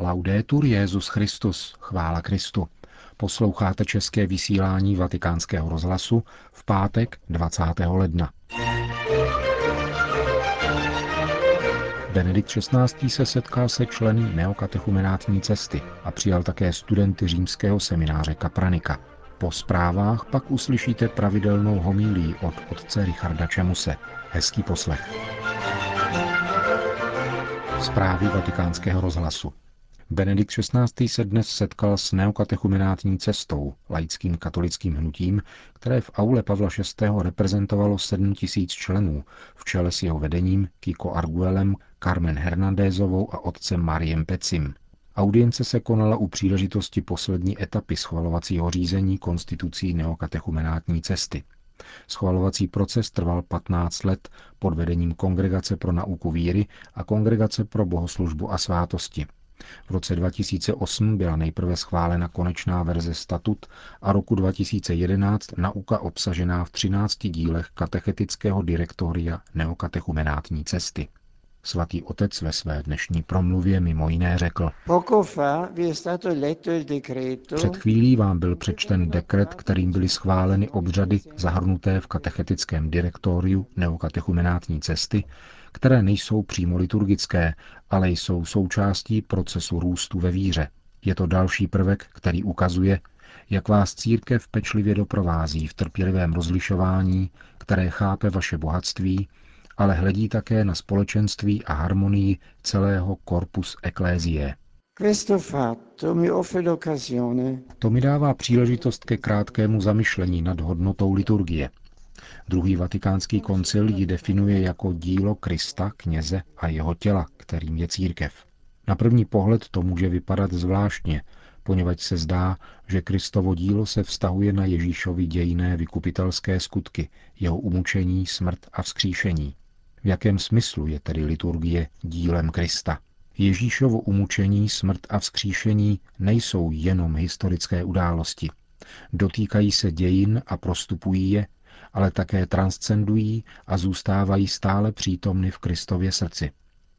Laudetur Jezus Christus, chvála Kristu. Posloucháte české vysílání Vatikánského rozhlasu v pátek 20. ledna. Benedikt XVI. se setkal se členy neokatechumenátní cesty a přijal také studenty římského semináře Kapranika. Po zprávách pak uslyšíte pravidelnou homílí od otce Richarda Čemuse. Hezký poslech. Zprávy vatikánského rozhlasu. Benedikt XVI. se dnes setkal s neokatechumenátní cestou, laickým katolickým hnutím, které v aule Pavla VI. reprezentovalo 7 tisíc členů, v čele s jeho vedením Kiko Arguelem, Carmen Hernandézovou a otcem Mariem Pecim. Audience se konala u příležitosti poslední etapy schvalovacího řízení konstitucí neokatechumenátní cesty. Schvalovací proces trval 15 let pod vedením Kongregace pro nauku víry a Kongregace pro bohoslužbu a svátosti. V roce 2008 byla nejprve schválena konečná verze statut a roku 2011 nauka obsažená v 13 dílech katechetického direktoria neokatechumenátní cesty. Svatý otec ve své dnešní promluvě mimo jiné řekl, před chvílí vám byl přečten dekret, kterým byly schváleny obřady zahrnuté v katechetickém direktoriu neokatechumenátní cesty, které nejsou přímo liturgické, ale jsou součástí procesu růstu ve víře. Je to další prvek, který ukazuje, jak vás církev pečlivě doprovází v trpělivém rozlišování, které chápe vaše bohatství ale hledí také na společenství a harmonii celého korpus eklézie. To mi dává příležitost ke krátkému zamyšlení nad hodnotou liturgie. Druhý vatikánský koncil ji definuje jako dílo Krista, kněze a jeho těla, kterým je církev. Na první pohled to může vypadat zvláštně, poněvadž se zdá, že Kristovo dílo se vztahuje na Ježíšovi dějné vykupitelské skutky, jeho umučení, smrt a vzkříšení. V jakém smyslu je tedy liturgie dílem Krista? Ježíšovo umučení, smrt a vzkříšení nejsou jenom historické události. Dotýkají se dějin a prostupují je, ale také transcendují a zůstávají stále přítomny v Kristově srdci.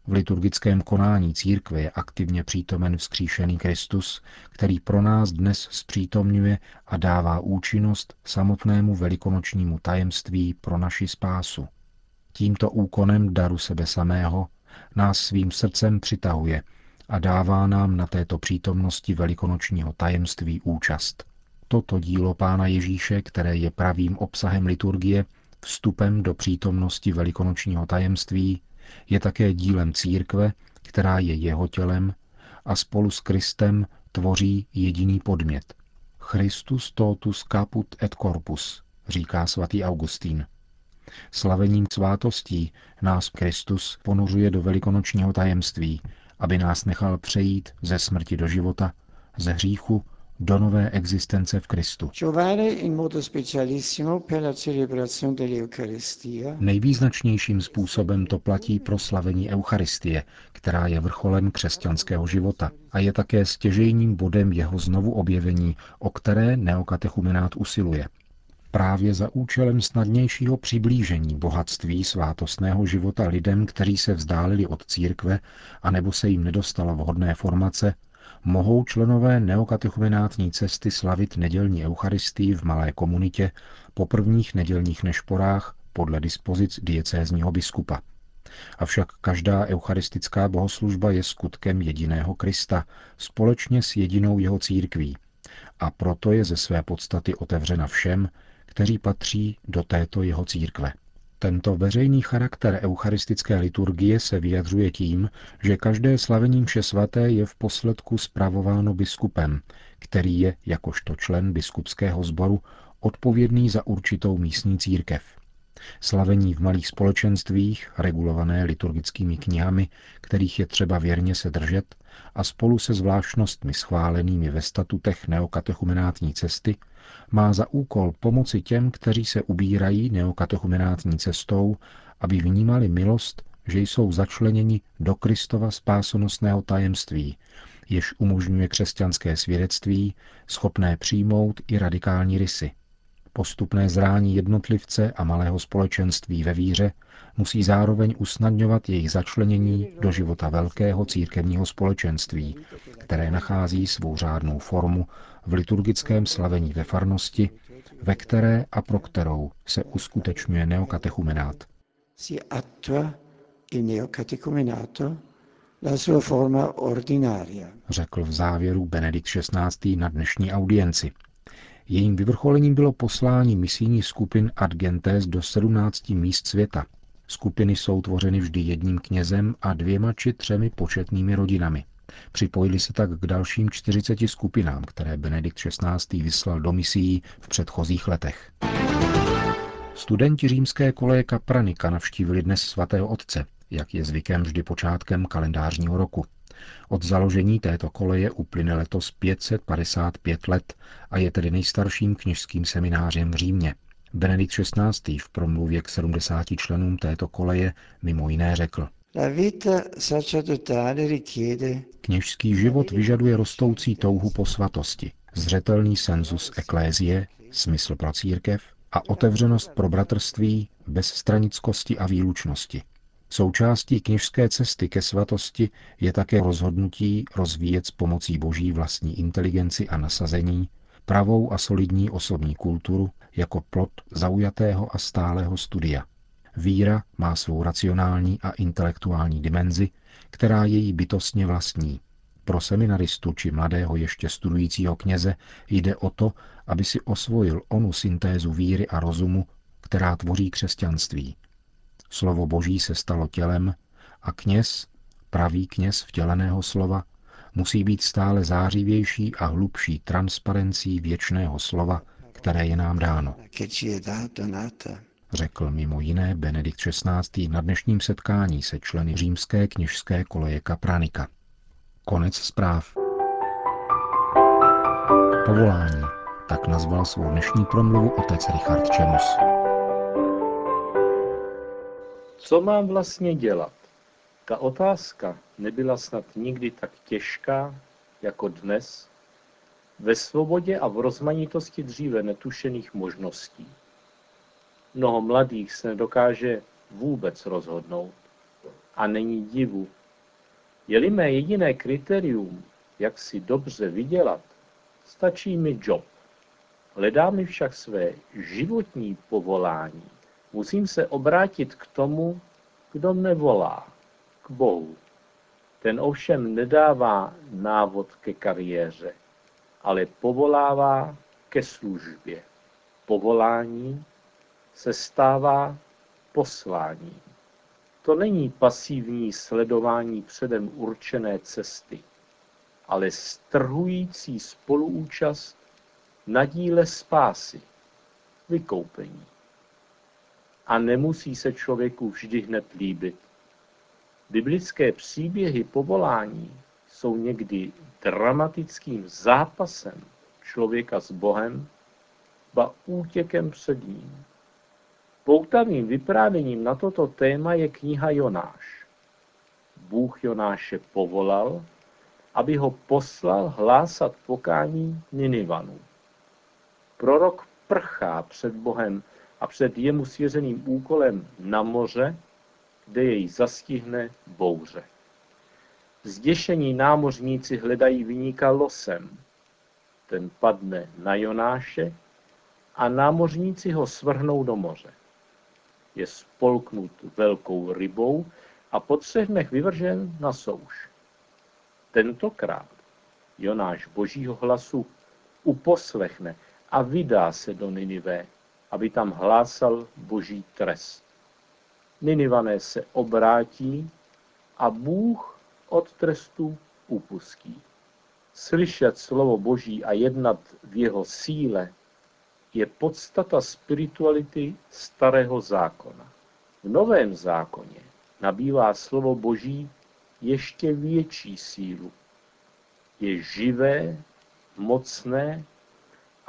V liturgickém konání církve je aktivně přítomen vzkříšený Kristus, který pro nás dnes zpřítomňuje a dává účinnost samotnému velikonočnímu tajemství pro naši spásu. Tímto úkonem daru sebe samého nás svým srdcem přitahuje a dává nám na této přítomnosti velikonočního tajemství účast. Toto dílo Pána Ježíše, které je pravým obsahem liturgie, vstupem do přítomnosti velikonočního tajemství, je také dílem církve, která je jeho tělem a spolu s Kristem tvoří jediný podmět. Christus totus caput et corpus, říká svatý Augustín. Slavením svátostí nás Kristus ponořuje do velikonočního tajemství, aby nás nechal přejít ze smrti do života, ze hříchu do nové existence v Kristu. Nejvýznačnějším způsobem to platí pro slavení Eucharistie, která je vrcholem křesťanského života a je také stěžejním bodem jeho znovu objevení, o které neokatechumenát usiluje právě za účelem snadnějšího přiblížení bohatství svátostného života lidem, kteří se vzdálili od církve a nebo se jim nedostala vhodné formace, mohou členové neokatechumenátní cesty slavit nedělní eucharistii v malé komunitě po prvních nedělních nešporách podle dispozic diecézního biskupa. Avšak každá eucharistická bohoslužba je skutkem jediného Krista, společně s jedinou jeho církví. A proto je ze své podstaty otevřena všem, kteří patří do této jeho církve. Tento veřejný charakter eucharistické liturgie se vyjadřuje tím, že každé slavení mše svaté je v posledku spravováno biskupem, který je, jakožto člen biskupského sboru, odpovědný za určitou místní církev. Slavení v malých společenstvích, regulované liturgickými knihami, kterých je třeba věrně se držet, a spolu se zvláštnostmi schválenými ve statutech neokatechumenátní cesty, má za úkol pomoci těm, kteří se ubírají neokatechumenátní cestou, aby vnímali milost, že jsou začleněni do Kristova spásonosného tajemství, jež umožňuje křesťanské svědectví, schopné přijmout i radikální rysy. Postupné zrání jednotlivce a malého společenství ve víře musí zároveň usnadňovat jejich začlenění do života velkého církevního společenství, které nachází svou řádnou formu v liturgickém slavení ve farnosti, ve které a pro kterou se uskutečňuje neokatechumenát. Si attua il neocatechumenato la sua forma ordinaria. Řekl v závěru Benedikt XVI. na dnešní audienci. Jejím vyvrcholením bylo poslání misijních skupin Ad Gentes do 17 míst světa. Skupiny jsou tvořeny vždy jedním knězem a dvěma či třemi početnými rodinami. Připojili se tak k dalším 40 skupinám, které Benedikt XVI. vyslal do misií v předchozích letech. Studenti římské koleje Kapranika navštívili dnes svatého otce, jak je zvykem vždy počátkem kalendářního roku. Od založení této koleje uplyne letos 555 let a je tedy nejstarším kněžským seminářem v Římě. Benedikt XVI. v promluvě k 70 členům této koleje mimo jiné řekl. Kněžský život vyžaduje rostoucí touhu po svatosti, zřetelný senzus eklézie, smysl pro církev a otevřenost pro bratrství bez stranickosti a výlučnosti. Součástí kněžské cesty ke svatosti je také rozhodnutí rozvíjet s pomocí boží vlastní inteligenci a nasazení pravou a solidní osobní kulturu jako plot zaujatého a stálého studia. Víra má svou racionální a intelektuální dimenzi, která je jí bytostně vlastní. Pro seminaristu či mladého ještě studujícího kněze jde o to, aby si osvojil onu syntézu víry a rozumu, která tvoří křesťanství – Slovo Boží se stalo tělem a kněz, pravý kněz vtěleného slova, musí být stále zářivější a hlubší transparencí věčného slova, které je nám dáno. Řekl mimo jiné Benedikt XVI. na dnešním setkání se členy římské kněžské koleje Kapranika. Konec zpráv. Povolání. Tak nazval svou dnešní promluvu otec Richard Čemus. Co mám vlastně dělat? Ta otázka nebyla snad nikdy tak těžká jako dnes, ve svobodě a v rozmanitosti dříve netušených možností. Mnoho mladých se nedokáže vůbec rozhodnout. A není divu. Je-li mé jediné kritérium, jak si dobře vydělat, stačí mi job. Hledá mi však své životní povolání Musím se obrátit k tomu, kdo mne volá, k Bohu. Ten ovšem nedává návod ke kariéře, ale povolává ke službě. Povolání se stává posláním. To není pasivní sledování předem určené cesty, ale strhující spoluúčast na díle spásy, vykoupení a nemusí se člověku vždy hned líbit. Biblické příběhy povolání jsou někdy dramatickým zápasem člověka s Bohem, ba útěkem před ním. Poutavým vyprávěním na toto téma je kniha Jonáš. Bůh Jonáše povolal, aby ho poslal hlásat pokání Ninivanů. Prorok prchá před Bohem a před jemu svěřeným úkolem na moře, kde jej zastihne bouře. Zděšení námořníci hledají vyníka losem. Ten padne na Jonáše a námořníci ho svrhnou do moře. Je spolknut velkou rybou a po třech dnech vyvržen na souš. Tentokrát Jonáš božího hlasu uposlechne a vydá se do Ninive, aby tam hlásal boží trest. Ninivané se obrátí a Bůh od trestu upustí. Slyšet slovo Boží a jednat v jeho síle je podstata spirituality starého zákona. V novém zákoně nabývá slovo Boží ještě větší sílu. Je živé, mocné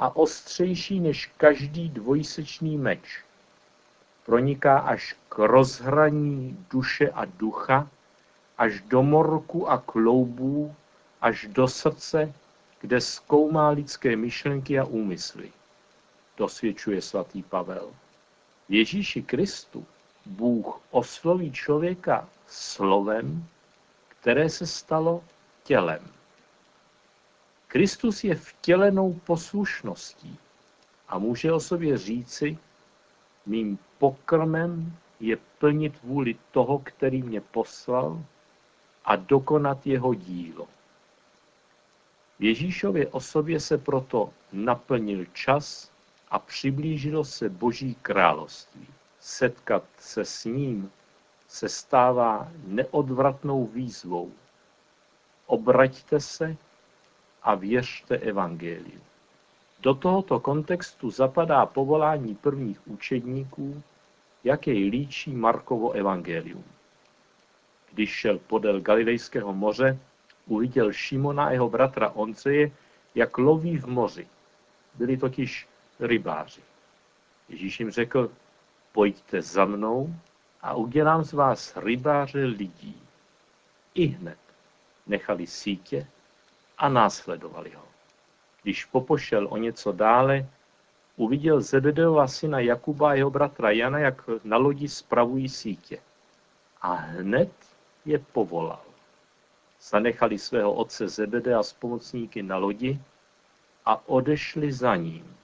a ostřejší než každý dvojsečný meč. Proniká až k rozhraní duše a ducha, až do morku a kloubů, až do srdce, kde zkoumá lidské myšlenky a úmysly. dosvědčuje svatý Pavel. V Ježíši Kristu Bůh osloví člověka slovem, které se stalo tělem. Kristus je vtělenou poslušností a může o sobě říci, mým pokrmem je plnit vůli toho, který mě poslal a dokonat jeho dílo. V Ježíšově osobě se proto naplnil čas a přiblížilo se Boží království. Setkat se s ním se stává neodvratnou výzvou. Obraťte se a věřte evangeliu. Do tohoto kontextu zapadá povolání prvních učedníků, jak jej líčí Markovo evangelium. Když šel podél Galilejského moře, uviděl Šimona a jeho bratra Ondřeje, jak loví v moři. Byli totiž rybáři. Ježíš jim řekl, pojďte za mnou a udělám z vás rybáře lidí. I hned nechali sítě a následovali ho. Když popošel o něco dále, uviděl Zebedeova syna Jakuba a jeho bratra Jana, jak na lodi spravují sítě. A hned je povolal. Zanechali svého otce Zebede a spomocníky na lodi a odešli za ním.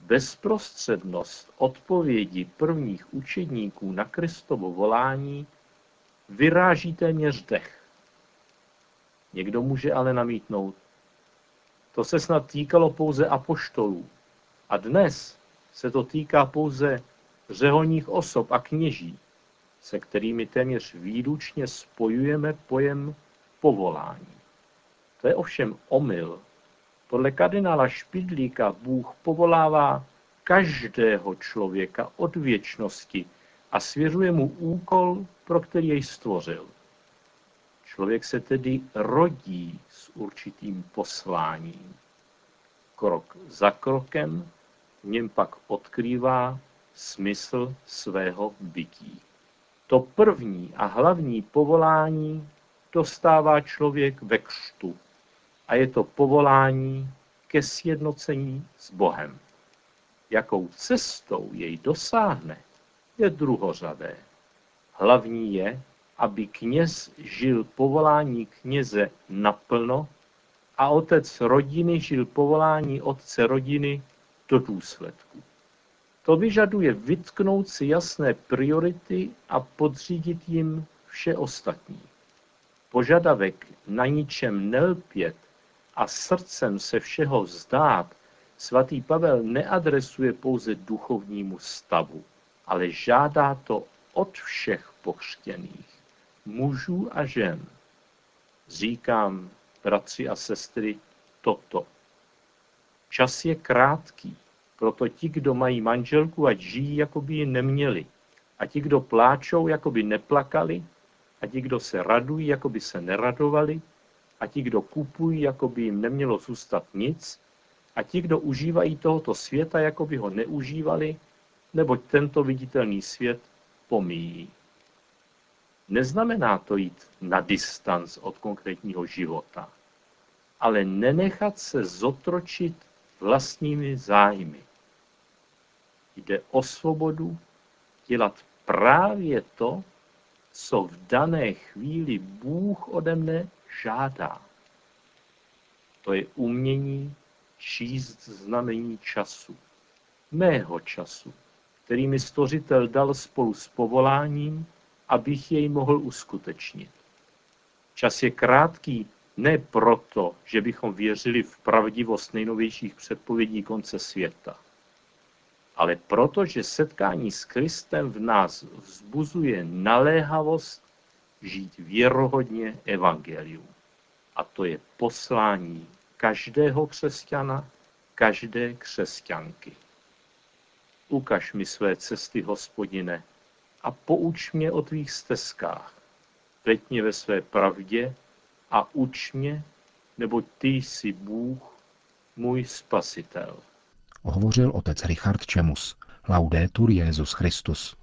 Bezprostřednost odpovědi prvních učedníků na Kristovo volání vyráží téměř dech. Někdo může ale namítnout, to se snad týkalo pouze apoštolů. A dnes se to týká pouze řeholních osob a kněží, se kterými téměř výlučně spojujeme pojem povolání. To je ovšem omyl. Podle kardinála Špidlíka Bůh povolává každého člověka od věčnosti a svěřuje mu úkol, pro který jej stvořil. Člověk se tedy rodí s určitým posláním. Krok za krokem v něm pak odkrývá smysl svého bytí. To první a hlavní povolání dostává člověk ve křtu a je to povolání ke sjednocení s Bohem. Jakou cestou jej dosáhne, je druhořadé. Hlavní je, aby kněz žil povolání kněze naplno a otec rodiny žil povolání otce rodiny do důsledku. To vyžaduje vytknout si jasné priority a podřídit jim vše ostatní. Požadavek na ničem nelpět a srdcem se všeho vzdát svatý Pavel neadresuje pouze duchovnímu stavu, ale žádá to od všech pochřtěných mužů a žen. Říkám, bratři a sestry, toto. Čas je krátký, proto ti, kdo mají manželku, ať žijí, jako by ji neměli. A ti, kdo pláčou, jako by neplakali. A ti, kdo se radují, jako by se neradovali. A ti, kdo kupují, jako by jim nemělo zůstat nic. A ti, kdo užívají tohoto světa, jako by ho neužívali, neboť tento viditelný svět pomíjí. Neznamená to jít na distanc od konkrétního života, ale nenechat se zotročit vlastními zájmy. Jde o svobodu dělat právě to, co v dané chvíli Bůh ode mne žádá. To je umění číst znamení času, mého času, který mi stvořitel dal spolu s povoláním abych jej mohl uskutečnit. Čas je krátký ne proto, že bychom věřili v pravdivost nejnovějších předpovědí konce světa, ale proto, že setkání s Kristem v nás vzbuzuje naléhavost žít věrohodně evangelium. A to je poslání každého křesťana, každé křesťanky. Ukaž mi své cesty, hospodine, a pouč mě o tvých stezkách. Veď mě ve své pravdě a uč mě, neboť ty jsi Bůh, můj spasitel. Hovořil otec Richard Čemus. Laudetur Jezus Christus.